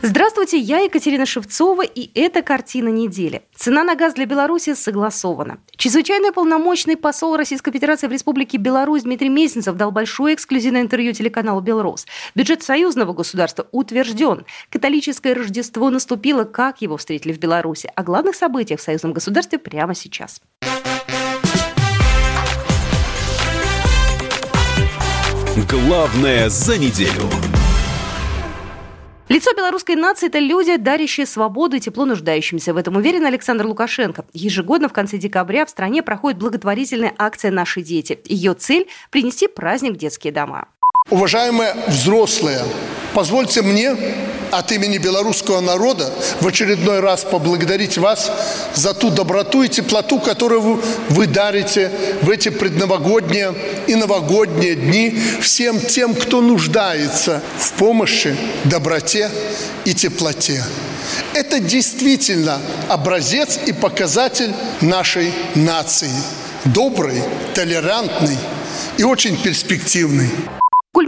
Здравствуйте, я Екатерина Шевцова, и это «Картина недели». Цена на газ для Беларуси согласована. Чрезвычайный полномочный посол Российской Федерации в Республике Беларусь Дмитрий Мезенцев дал большое эксклюзивное интервью телеканалу «Белрос». Бюджет союзного государства утвержден. Католическое Рождество наступило, как его встретили в Беларуси. О главных событиях в союзном государстве прямо сейчас. Главное за неделю. Лицо белорусской нации – это люди, дарящие свободу и тепло нуждающимся. В этом уверен Александр Лукашенко. Ежегодно в конце декабря в стране проходит благотворительная акция «Наши дети». Ее цель – принести праздник в детские дома. Уважаемые взрослые, позвольте мне от имени белорусского народа в очередной раз поблагодарить вас за ту доброту и теплоту, которую вы, дарите в эти предновогодние и новогодние дни всем тем, кто нуждается в помощи, доброте и теплоте. Это действительно образец и показатель нашей нации. Добрый, толерантный и очень перспективный.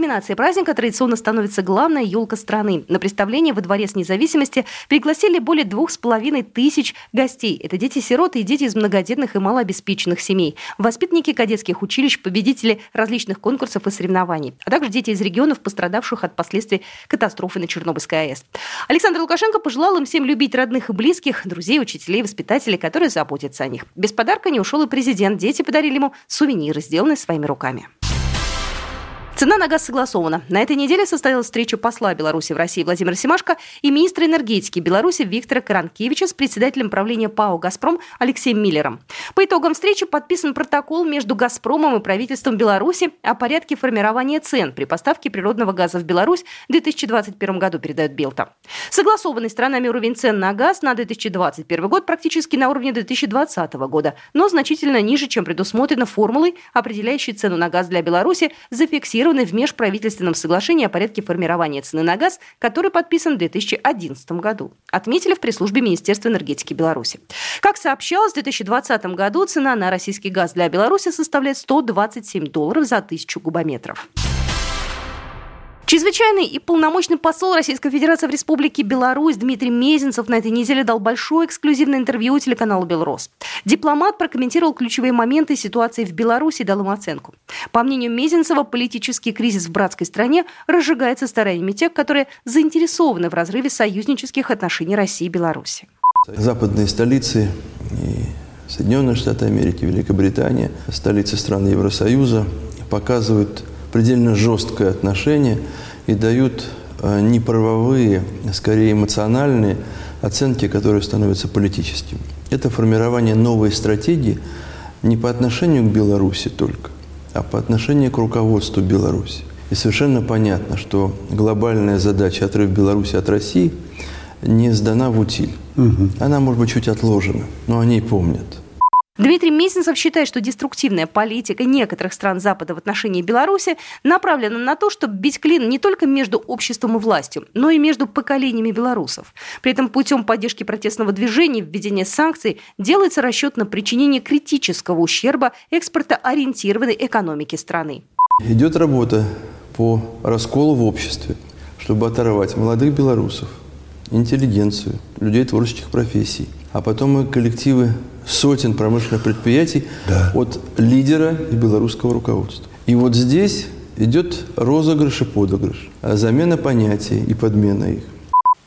Кульминацией праздника традиционно становится главная елка страны. На представление во Дворец независимости пригласили более двух с половиной тысяч гостей. Это дети-сироты и дети из многодетных и малообеспеченных семей, воспитанники кадетских училищ, победители различных конкурсов и соревнований, а также дети из регионов, пострадавших от последствий катастрофы на Чернобыльской АЭС. Александр Лукашенко пожелал им всем любить родных и близких, друзей, учителей, воспитателей, которые заботятся о них. Без подарка не ушел и президент. Дети подарили ему сувениры, сделанные своими руками. Цена на газ согласована. На этой неделе состоялась встреча посла Беларуси в России Владимира Семашко и министра энергетики Беларуси Виктора Каранкевича с председателем правления ПАО «Газпром» Алексеем Миллером. По итогам встречи подписан протокол между «Газпромом» и правительством Беларуси о порядке формирования цен при поставке природного газа в Беларусь в 2021 году, передает Белта. Согласованный странами уровень цен на газ на 2021 год практически на уровне 2020 года, но значительно ниже, чем предусмотрено формулой, определяющей цену на газ для Беларуси, зафиксированной в межправительственном соглашении о порядке формирования цены на газ, который подписан в 2011 году. Отметили в пресс-службе Министерства энергетики Беларуси. Как сообщалось, в 2020 году цена на российский газ для Беларуси составляет 127 долларов за тысячу кубометров. Чрезвычайный и полномочный посол Российской Федерации в Республике Беларусь Дмитрий Мезенцев на этой неделе дал большое эксклюзивное интервью телеканалу «Белрос». Дипломат прокомментировал ключевые моменты ситуации в Беларуси и дал им оценку. По мнению Мезенцева, политический кризис в братской стране разжигается стараниями тех, которые заинтересованы в разрыве союзнических отношений России и Беларуси. Западные столицы и Соединенные Штаты Америки, Великобритания, столицы стран Евросоюза показывают предельно жесткое отношение и дают не правовые, а скорее эмоциональные оценки, которые становятся политическими. Это формирование новой стратегии не по отношению к Беларуси только, а по отношению к руководству Беларуси. И совершенно понятно, что глобальная задача отрыв Беларуси от России не сдана в утиль. Угу. Она, может быть, чуть отложена, но о ней помнят. Дмитрий Месенцев считает, что деструктивная политика некоторых стран Запада в отношении Беларуси направлена на то, чтобы бить клин не только между обществом и властью, но и между поколениями белорусов. При этом путем поддержки протестного движения, введения санкций делается расчет на причинение критического ущерба экспортоориентированной экономике страны. Идет работа по расколу в обществе, чтобы оторвать молодых белорусов, интеллигенцию, людей творческих профессий, а потом и коллективы сотен промышленных предприятий да. от лидера и белорусского руководства. И вот здесь идет розыгрыш и подыгрыш, замена понятий и подмена их.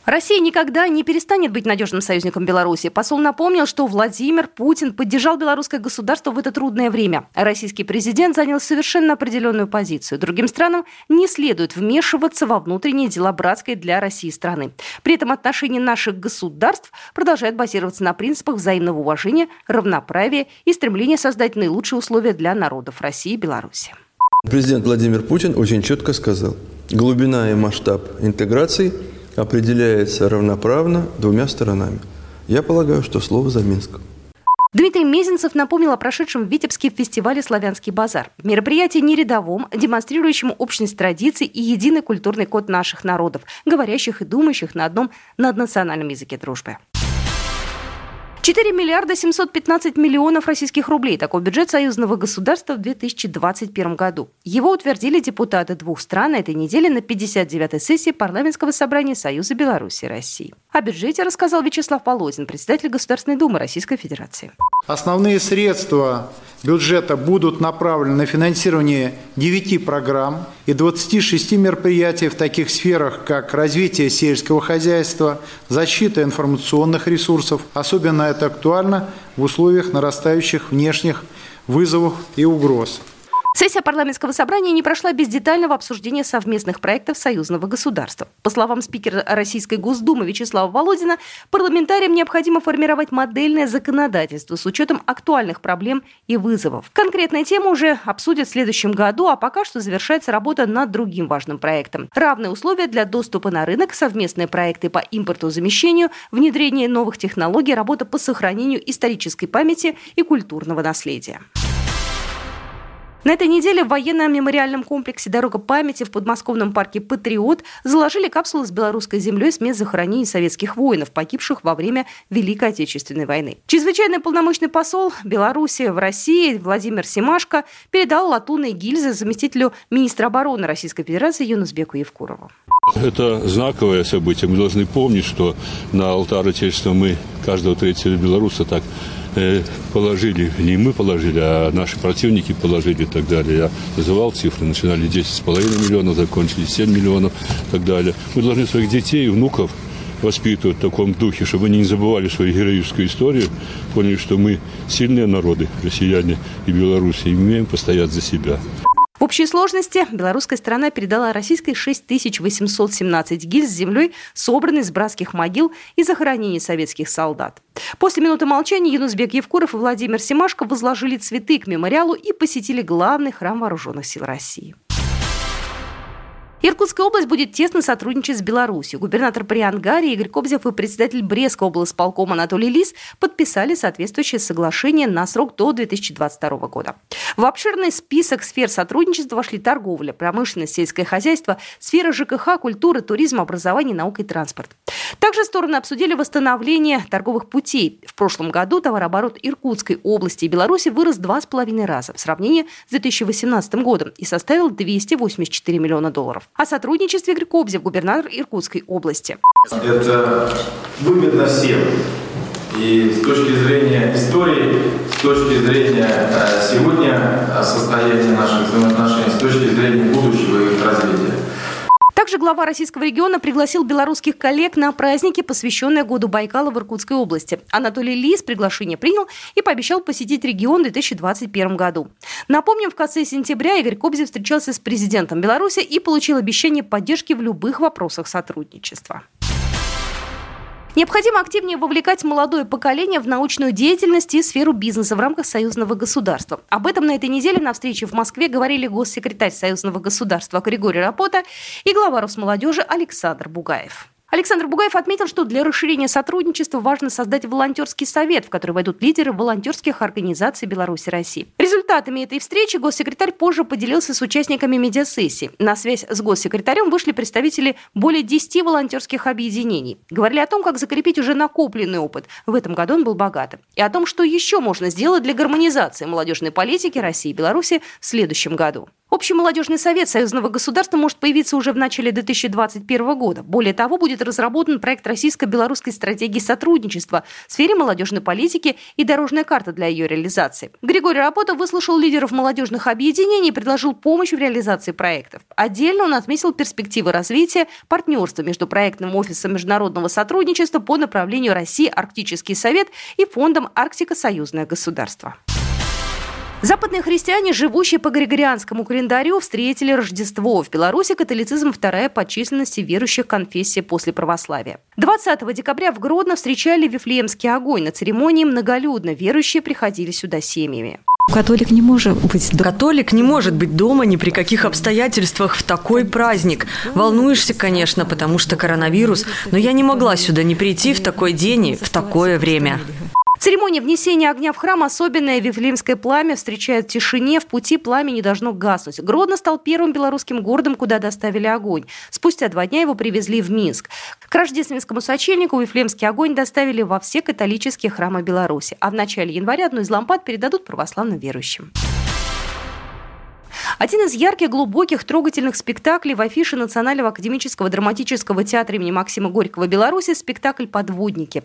Россия никогда не перестанет быть надежным союзником Беларуси. Посол напомнил, что Владимир Путин поддержал белорусское государство в это трудное время. Российский президент занял совершенно определенную позицию. Другим странам не следует вмешиваться во внутренние дела братской для России страны. При этом отношения наших государств продолжают базироваться на принципах взаимного уважения, равноправия и стремления создать наилучшие условия для народов России и Беларуси. Президент Владимир Путин очень четко сказал, глубина и масштаб интеграции – определяется равноправно двумя сторонами. Я полагаю, что слово за Минском. Дмитрий Мезенцев напомнил о прошедшем в Витебске фестивале «Славянский базар». Мероприятие не рядовом, демонстрирующем общность традиций и единый культурный код наших народов, говорящих и думающих на одном наднациональном языке дружбы. 4 миллиарда 715 миллионов российских рублей. Такой бюджет союзного государства в 2021 году. Его утвердили депутаты двух стран этой неделе на 59-й сессии парламентского собрания Союза Беларуси и России. О бюджете рассказал Вячеслав Володин, председатель Государственной Думы Российской Федерации. Основные средства бюджета будут направлены на финансирование 9 программ и 26 мероприятий в таких сферах, как развитие сельского хозяйства, защита информационных ресурсов. Особенно это актуально в условиях нарастающих внешних вызовов и угроз. Сессия парламентского собрания не прошла без детального обсуждения совместных проектов союзного государства. По словам спикера Российской Госдумы Вячеслава Володина, парламентариям необходимо формировать модельное законодательство с учетом актуальных проблем и вызовов. Конкретная тема уже обсудят в следующем году, а пока что завершается работа над другим важным проектом. Равные условия для доступа на рынок, совместные проекты по импорту-замещению, внедрение новых технологий, работа по сохранению исторической памяти и культурного наследия. На этой неделе в военном мемориальном комплексе «Дорога памяти» в подмосковном парке «Патриот» заложили капсулы с белорусской землей с мест захоронений советских воинов, погибших во время Великой Отечественной войны. Чрезвычайный полномочный посол Беларуси в России Владимир Семашко передал латунные гильзы заместителю министра обороны Российской Федерации Юнусбеку Евкурову. Это знаковое событие. Мы должны помнить, что на алтарь Отечества мы каждого третьего белоруса так Э, положили, не мы положили, а наши противники положили и так далее. Я называл цифры, начинали 10,5 миллионов, закончили 7 миллионов и так далее. Мы должны своих детей и внуков воспитывать в таком духе, чтобы они не забывали свою героическую историю, поняли, что мы сильные народы, россияне и белорусы, и умеем постоять за себя. Общей сложности белорусская сторона передала российской 6817 гильз с землей, собранной с братских могил и захоронений советских солдат. После минуты молчания Юнусбек Евкуров и Владимир Семашко возложили цветы к мемориалу и посетили главный храм вооруженных сил России. Иркутская область будет тесно сотрудничать с Беларусью. Губернатор Приангари Игорь Кобзев и председатель Брестского облсполкома Анатолий Лис подписали соответствующее соглашение на срок до 2022 года. В обширный список сфер сотрудничества вошли торговля, промышленность, сельское хозяйство, сфера ЖКХ, культура, туризм, образование, наука и транспорт. Также стороны обсудили восстановление торговых путей. В прошлом году товарооборот Иркутской области и Беларуси вырос два с половиной раза в сравнении с 2018 годом и составил 284 миллиона долларов о сотрудничестве Игорь Кобзев, губернатор Иркутской области. Это выгодно всем. И с точки зрения истории, с точки зрения э, сегодня э, состояния наших взаимоотношений, с точки зрения будущего их развития. Также глава российского региона пригласил белорусских коллег на праздники, посвященные Году Байкала в Иркутской области. Анатолий Лис приглашение принял и пообещал посетить регион в 2021 году. Напомним, в конце сентября Игорь Кобзев встречался с президентом Беларуси и получил обещание поддержки в любых вопросах сотрудничества. Необходимо активнее вовлекать молодое поколение в научную деятельность и сферу бизнеса в рамках союзного государства. Об этом на этой неделе на встрече в Москве говорили госсекретарь союзного государства Григорий Рапота и глава Росмолодежи Александр Бугаев. Александр Бугаев отметил, что для расширения сотрудничества важно создать волонтерский совет, в который войдут лидеры волонтерских организаций Беларуси и России. Результатами этой встречи госсекретарь позже поделился с участниками медиасессии. На связь с госсекретарем вышли представители более 10 волонтерских объединений. Говорили о том, как закрепить уже накопленный опыт. В этом году он был богатым. И о том, что еще можно сделать для гармонизации молодежной политики России и Беларуси в следующем году. Общий молодежный совет союзного государства может появиться уже в начале 2021 года. Более того, будет разработан проект российско-белорусской стратегии сотрудничества в сфере молодежной политики и дорожная карта для ее реализации. Григорий Работа выслушал лидеров молодежных объединений и предложил помощь в реализации проектов. Отдельно он отметил перспективы развития партнерства между проектным офисом международного сотрудничества по направлению России Арктический совет и фондом Арктика Союзное государство. Западные христиане, живущие по григорианскому календарю, встретили Рождество. В Беларуси католицизм вторая по численности верующих конфессия после православия. 20 декабря в Гродно встречали Вифлеемский огонь. На церемонии многолюдно верующие приходили сюда семьями. Католик не может быть дома. Католик не может быть дома ни при каких обстоятельствах в такой праздник. Волнуешься, конечно, потому что коронавирус, но я не могла сюда не прийти в такой день и в такое время. Церемония внесения огня в храм особенная. Вифлеемское пламя встречает в тишине. В пути пламя не должно гаснуть. Гродно стал первым белорусским городом, куда доставили огонь. Спустя два дня его привезли в Минск. К рождественскому сочельнику Вифлеемский огонь доставили во все католические храмы Беларуси. А в начале января одну из лампад передадут православным верующим. Один из ярких, глубоких, трогательных спектаклей в афише Национального академического драматического театра имени Максима Горького Беларуси – спектакль «Подводники».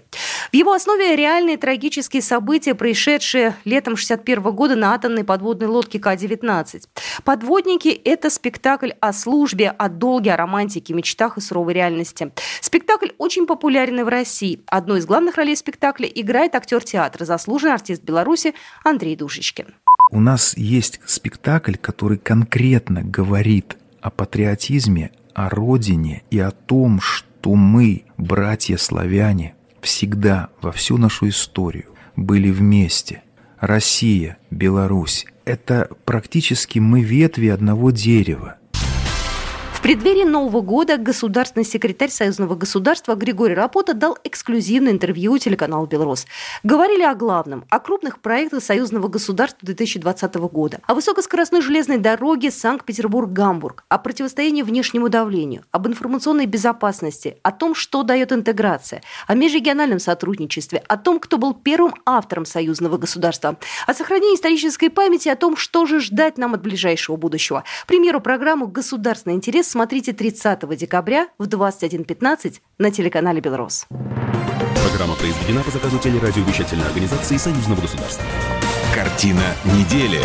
В его основе реальные трагические события, происшедшие летом 61 года на атомной подводной лодке К-19. «Подводники» – это спектакль о службе, о долге, о романтике, мечтах и суровой реальности. Спектакль очень популярен в России. Одну из главных ролей спектакля играет актер театра, заслуженный артист Беларуси Андрей Душечкин. У нас есть спектакль, который конкретно говорит о патриотизме, о родине и о том, что мы, братья-славяне, всегда во всю нашу историю были вместе. Россия, Беларусь – это практически мы ветви одного дерева. Преддверии Нового года государственный секретарь Союзного государства Григорий Рапота дал эксклюзивное интервью телеканалу «Белрос». Говорили о главном, о крупных проектах Союзного государства 2020 года, о высокоскоростной железной дороге Санкт-Петербург-Гамбург, о противостоянии внешнему давлению, об информационной безопасности, о том, что дает интеграция, о межрегиональном сотрудничестве, о том, кто был первым автором Союзного государства, о сохранении исторической памяти, о том, что же ждать нам от ближайшего будущего. Премьеру программу «Государственный интерес» смотрите 30 декабря в 21.15 на телеканале «Белрос». Программа произведена по заказу телерадиовещательной организации Союзного государства. Картина недели.